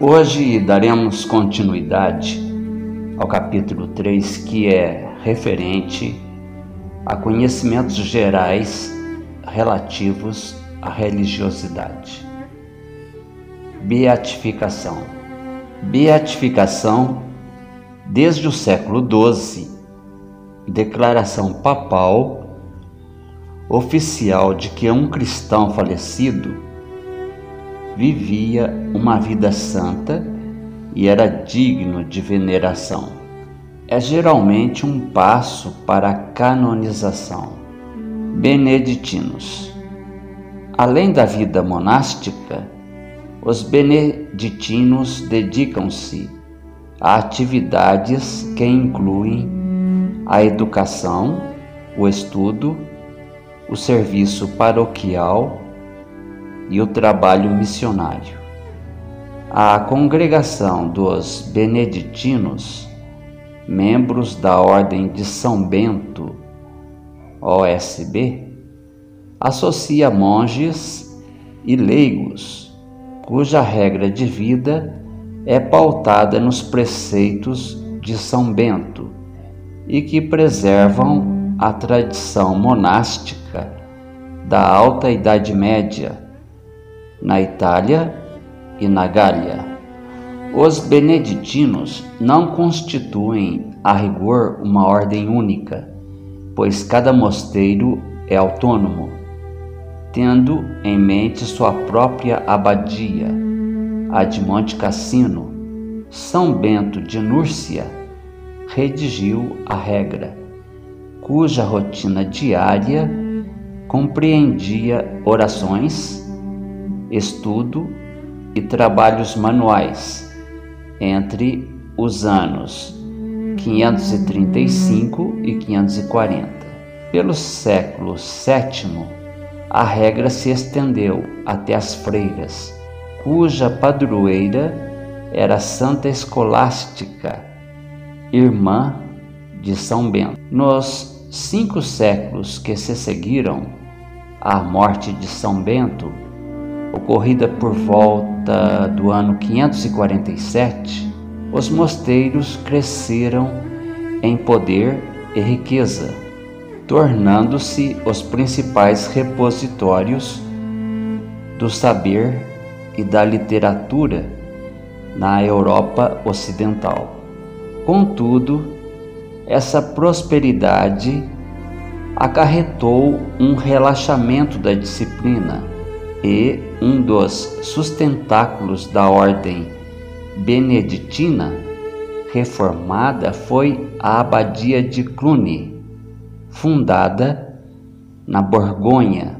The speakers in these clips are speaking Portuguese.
Hoje daremos continuidade ao capítulo 3, que é referente a conhecimentos gerais relativos à religiosidade. Beatificação. Beatificação, desde o século XII, declaração papal oficial de que um cristão falecido vivia uma vida santa e era digno de veneração. É geralmente um passo para a canonização. Beneditinos. Além da vida monástica, os beneditinos dedicam-se a atividades que incluem a educação, o estudo, o serviço paroquial e o trabalho missionário. A congregação dos beneditinos, membros da Ordem de São Bento, OSB, associa monges e leigos, cuja regra de vida é pautada nos preceitos de São Bento e que preservam a tradição monástica da Alta Idade Média na Itália e na Gália. Os beneditinos não constituem, a rigor, uma ordem única, pois cada mosteiro é autônomo, tendo em mente sua própria abadia. A de Monte Cassino, São Bento de Núrcia, redigiu a regra, cuja rotina diária compreendia orações, estudo e trabalhos manuais entre os anos 535 e 540. Pelo século VII, a regra se estendeu até as freiras, cuja padroeira era Santa Escolástica, irmã de São Bento. Nos cinco séculos que se seguiram à morte de São Bento, ocorrida por volta do ano 547, os mosteiros cresceram em poder e riqueza, tornando-se os principais repositórios do saber e da literatura na Europa Ocidental. Contudo, essa prosperidade acarretou um relaxamento da disciplina e um dos sustentáculos da ordem beneditina reformada foi a Abadia de Cluny, fundada na Borgonha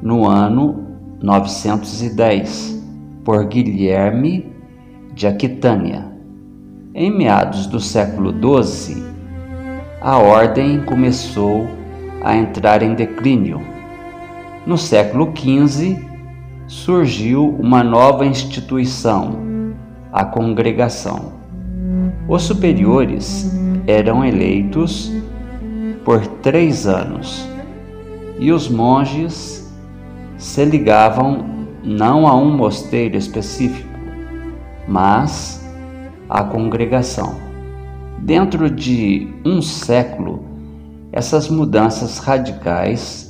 no ano 910 por Guilherme de Aquitânia. Em meados do século XII, a ordem começou a entrar em declínio no século XV, surgiu uma nova instituição, a congregação. Os superiores eram eleitos por três anos e os monges se ligavam não a um mosteiro específico, mas à congregação. Dentro de um século, essas mudanças radicais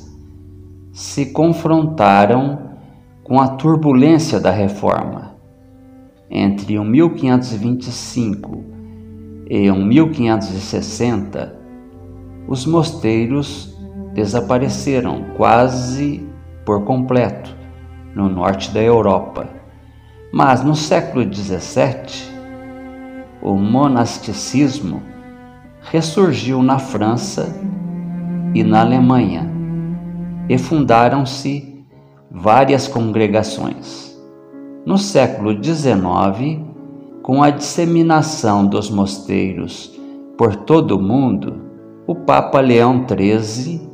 se confrontaram com a turbulência da reforma. Entre 1525 e 1560, os mosteiros desapareceram quase por completo no norte da Europa. Mas no século XVII, o monasticismo ressurgiu na França e na Alemanha e fundaram-se várias congregações. No século XIX, com a disseminação dos mosteiros por todo o mundo, o Papa Leão XIII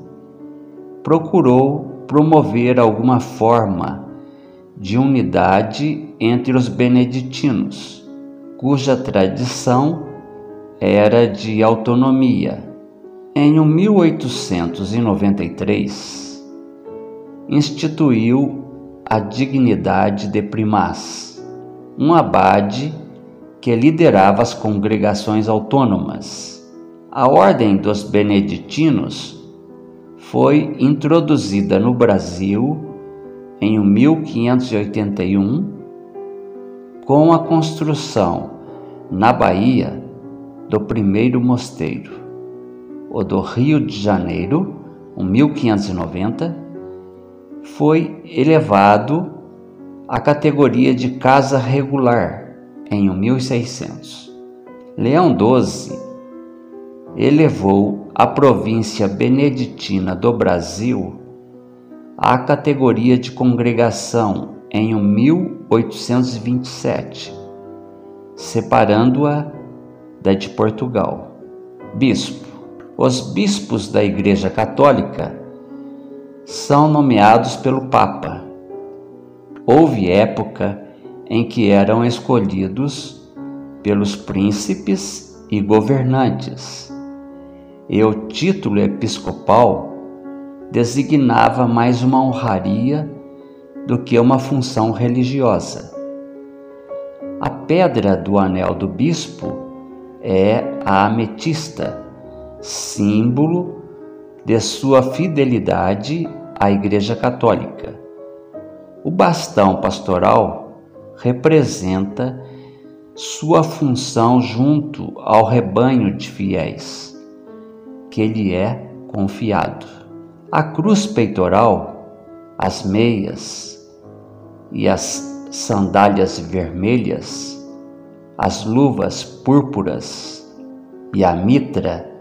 procurou promover alguma forma de unidade entre os beneditinos, cuja tradição era de autonomia. Em 1893, instituiu a dignidade de primaz, um abade que liderava as congregações autônomas. A Ordem dos Beneditinos foi introduzida no Brasil em 1581 com a construção na Bahia do primeiro mosteiro, o do Rio de Janeiro, em 1590, foi elevado à categoria de casa regular em 1600. Leão XII elevou a província beneditina do Brasil à categoria de congregação em 1827, separando-a da de Portugal. Bispo. Os bispos da Igreja Católica são nomeados pelo Papa. Houve época em que eram escolhidos pelos príncipes e governantes, e o título episcopal designava mais uma honraria do que uma função religiosa. A pedra do anel do bispo é a ametista, símbolo de sua fidelidade à Igreja Católica. O bastão pastoral representa sua função junto ao rebanho de fiéis que lhe é confiado. A cruz peitoral, as meias e as sandálias vermelhas, as luvas púrpuras e a mitra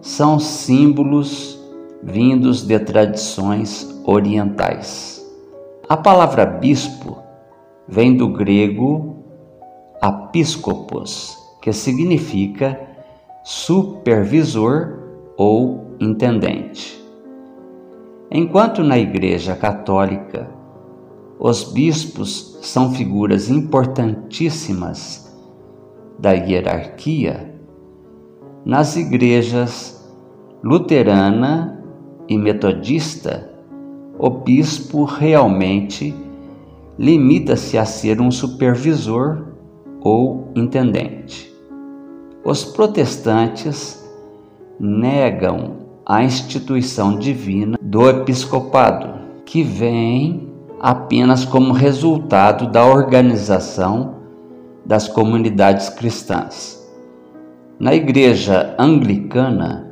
são símbolos vindos de tradições orientais. A palavra bispo vem do grego apíscopos, que significa supervisor ou intendente. Enquanto na Igreja Católica os bispos são figuras importantíssimas da hierarquia, nas igrejas luterana e metodista, o bispo realmente limita-se a ser um supervisor ou intendente. Os protestantes negam a instituição divina do episcopado, que vem apenas como resultado da organização das comunidades cristãs. Na Igreja Anglicana,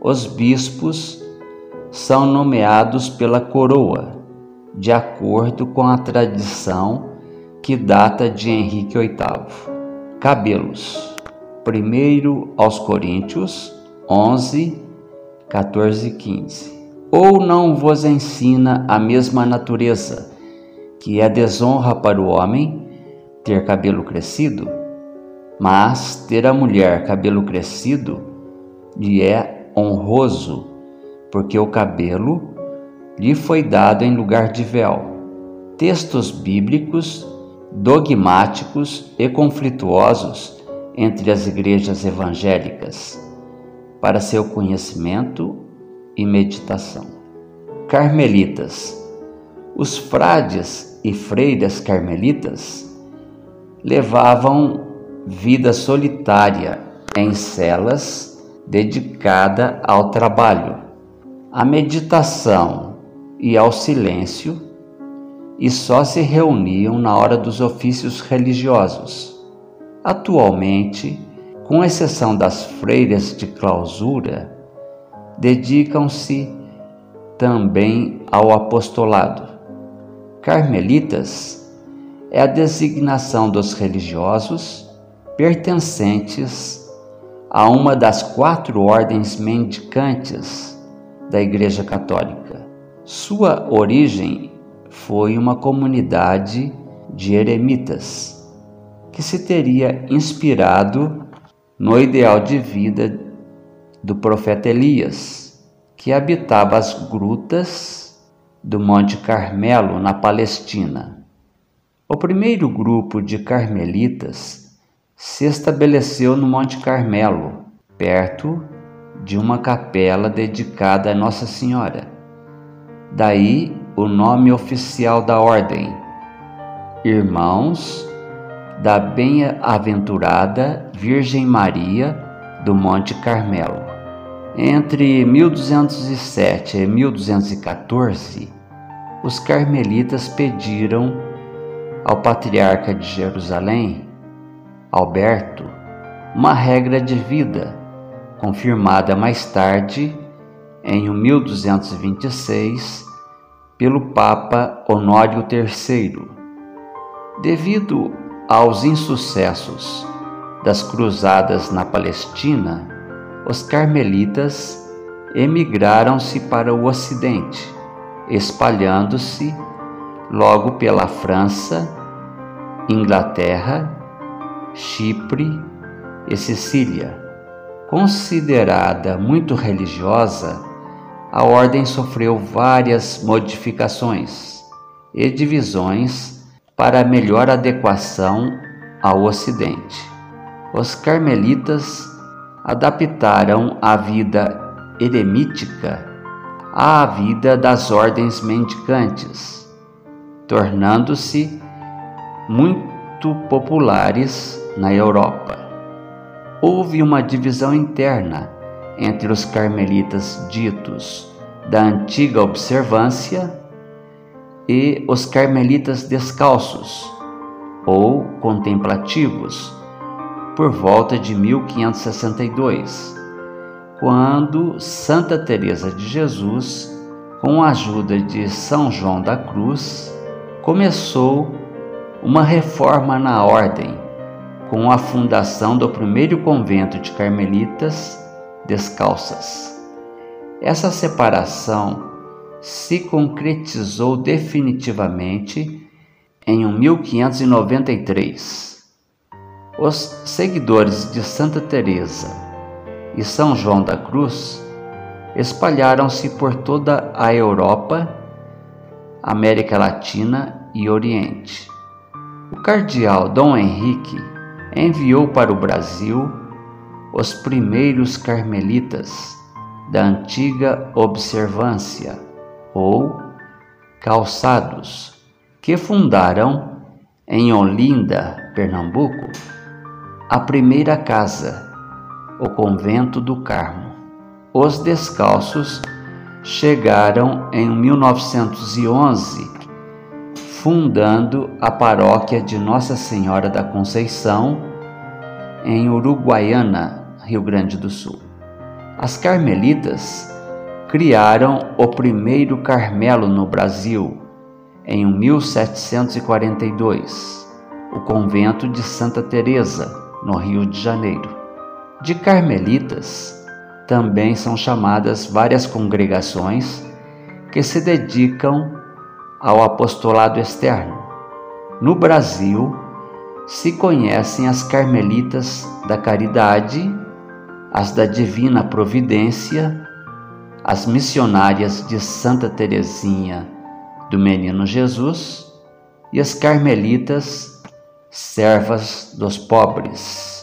os bispos são nomeados pela coroa, de acordo com a tradição que data de Henrique VIII. Cabelos. 1 aos Coríntios 11, 14 e 15. Ou não vos ensina a mesma natureza, que é desonra para o homem ter cabelo crescido, mas ter a mulher cabelo crescido lhe é honroso, porque o cabelo lhe foi dado em lugar de véu. Textos bíblicos, dogmáticos e conflituosos entre as igrejas evangélicas para seu conhecimento e meditação. Carmelitas. Os frades e freiras carmelitas levavam vida solitária em celas dedicada ao trabalho, à meditação e ao silêncio, e só se reuniam na hora dos ofícios religiosos. Atualmente, com exceção das freiras de clausura, dedicam-se também ao apostolado. Carmelitas é a designação dos religiosos pertencentes a uma das quatro ordens mendicantes da Igreja Católica. Sua origem foi uma comunidade de eremitas que se teria inspirado no ideal de vida do profeta Elias, que habitava as grutas do Monte Carmelo, na Palestina. O primeiro grupo de carmelitas se estabeleceu no Monte Carmelo, perto de uma capela dedicada a Nossa Senhora. Daí o nome oficial da ordem, Irmãos da bem-aventurada Virgem Maria do Monte Carmelo. Entre 1207 e 1214, os carmelitas pediram ao patriarca de Jerusalém, Alberto, uma regra de vida, confirmada mais tarde, em 1226, pelo Papa Honório III. Devido aos insucessos das cruzadas na Palestina, os carmelitas emigraram-se para o Ocidente, espalhando-se logo pela França, Inglaterra, Chipre e Sicília. Considerada muito religiosa, a ordem sofreu várias modificações e divisões para melhor adequação ao Ocidente. Os carmelitas adaptaram a vida eremítica à vida das ordens mendicantes, tornando-se muito populares na Europa. Houve uma divisão interna entre os carmelitas ditos da antiga observância e os carmelitas descalços ou contemplativos, por volta de 1562 quando Santa Teresa de Jesus, com a ajuda de São João da Cruz, começou uma reforma na ordem, com a fundação do primeiro convento de carmelitas descalças. Essa separação se concretizou definitivamente em 1593. Os seguidores de Santa Teresa e São João da Cruz espalharam-se por toda a Europa, América Latina e Oriente. O cardeal Dom Henrique enviou para o Brasil os primeiros carmelitas da antiga observância ou calçados, que fundaram em Olinda, Pernambuco, a primeira casa o convento do Carmo. Os descalços chegaram em 1911, fundando a paróquia de Nossa Senhora da Conceição em Uruguaiana, Rio Grande do Sul. As carmelitas criaram o primeiro Carmelo no Brasil em 1742, o convento de Santa Teresa, no Rio de Janeiro. De carmelitas também são chamadas várias congregações que se dedicam ao apostolado externo. No Brasil, se conhecem as carmelitas da caridade, as da divina providência, as missionárias de Santa Teresinha do Menino Jesus e as carmelitas servas dos pobres.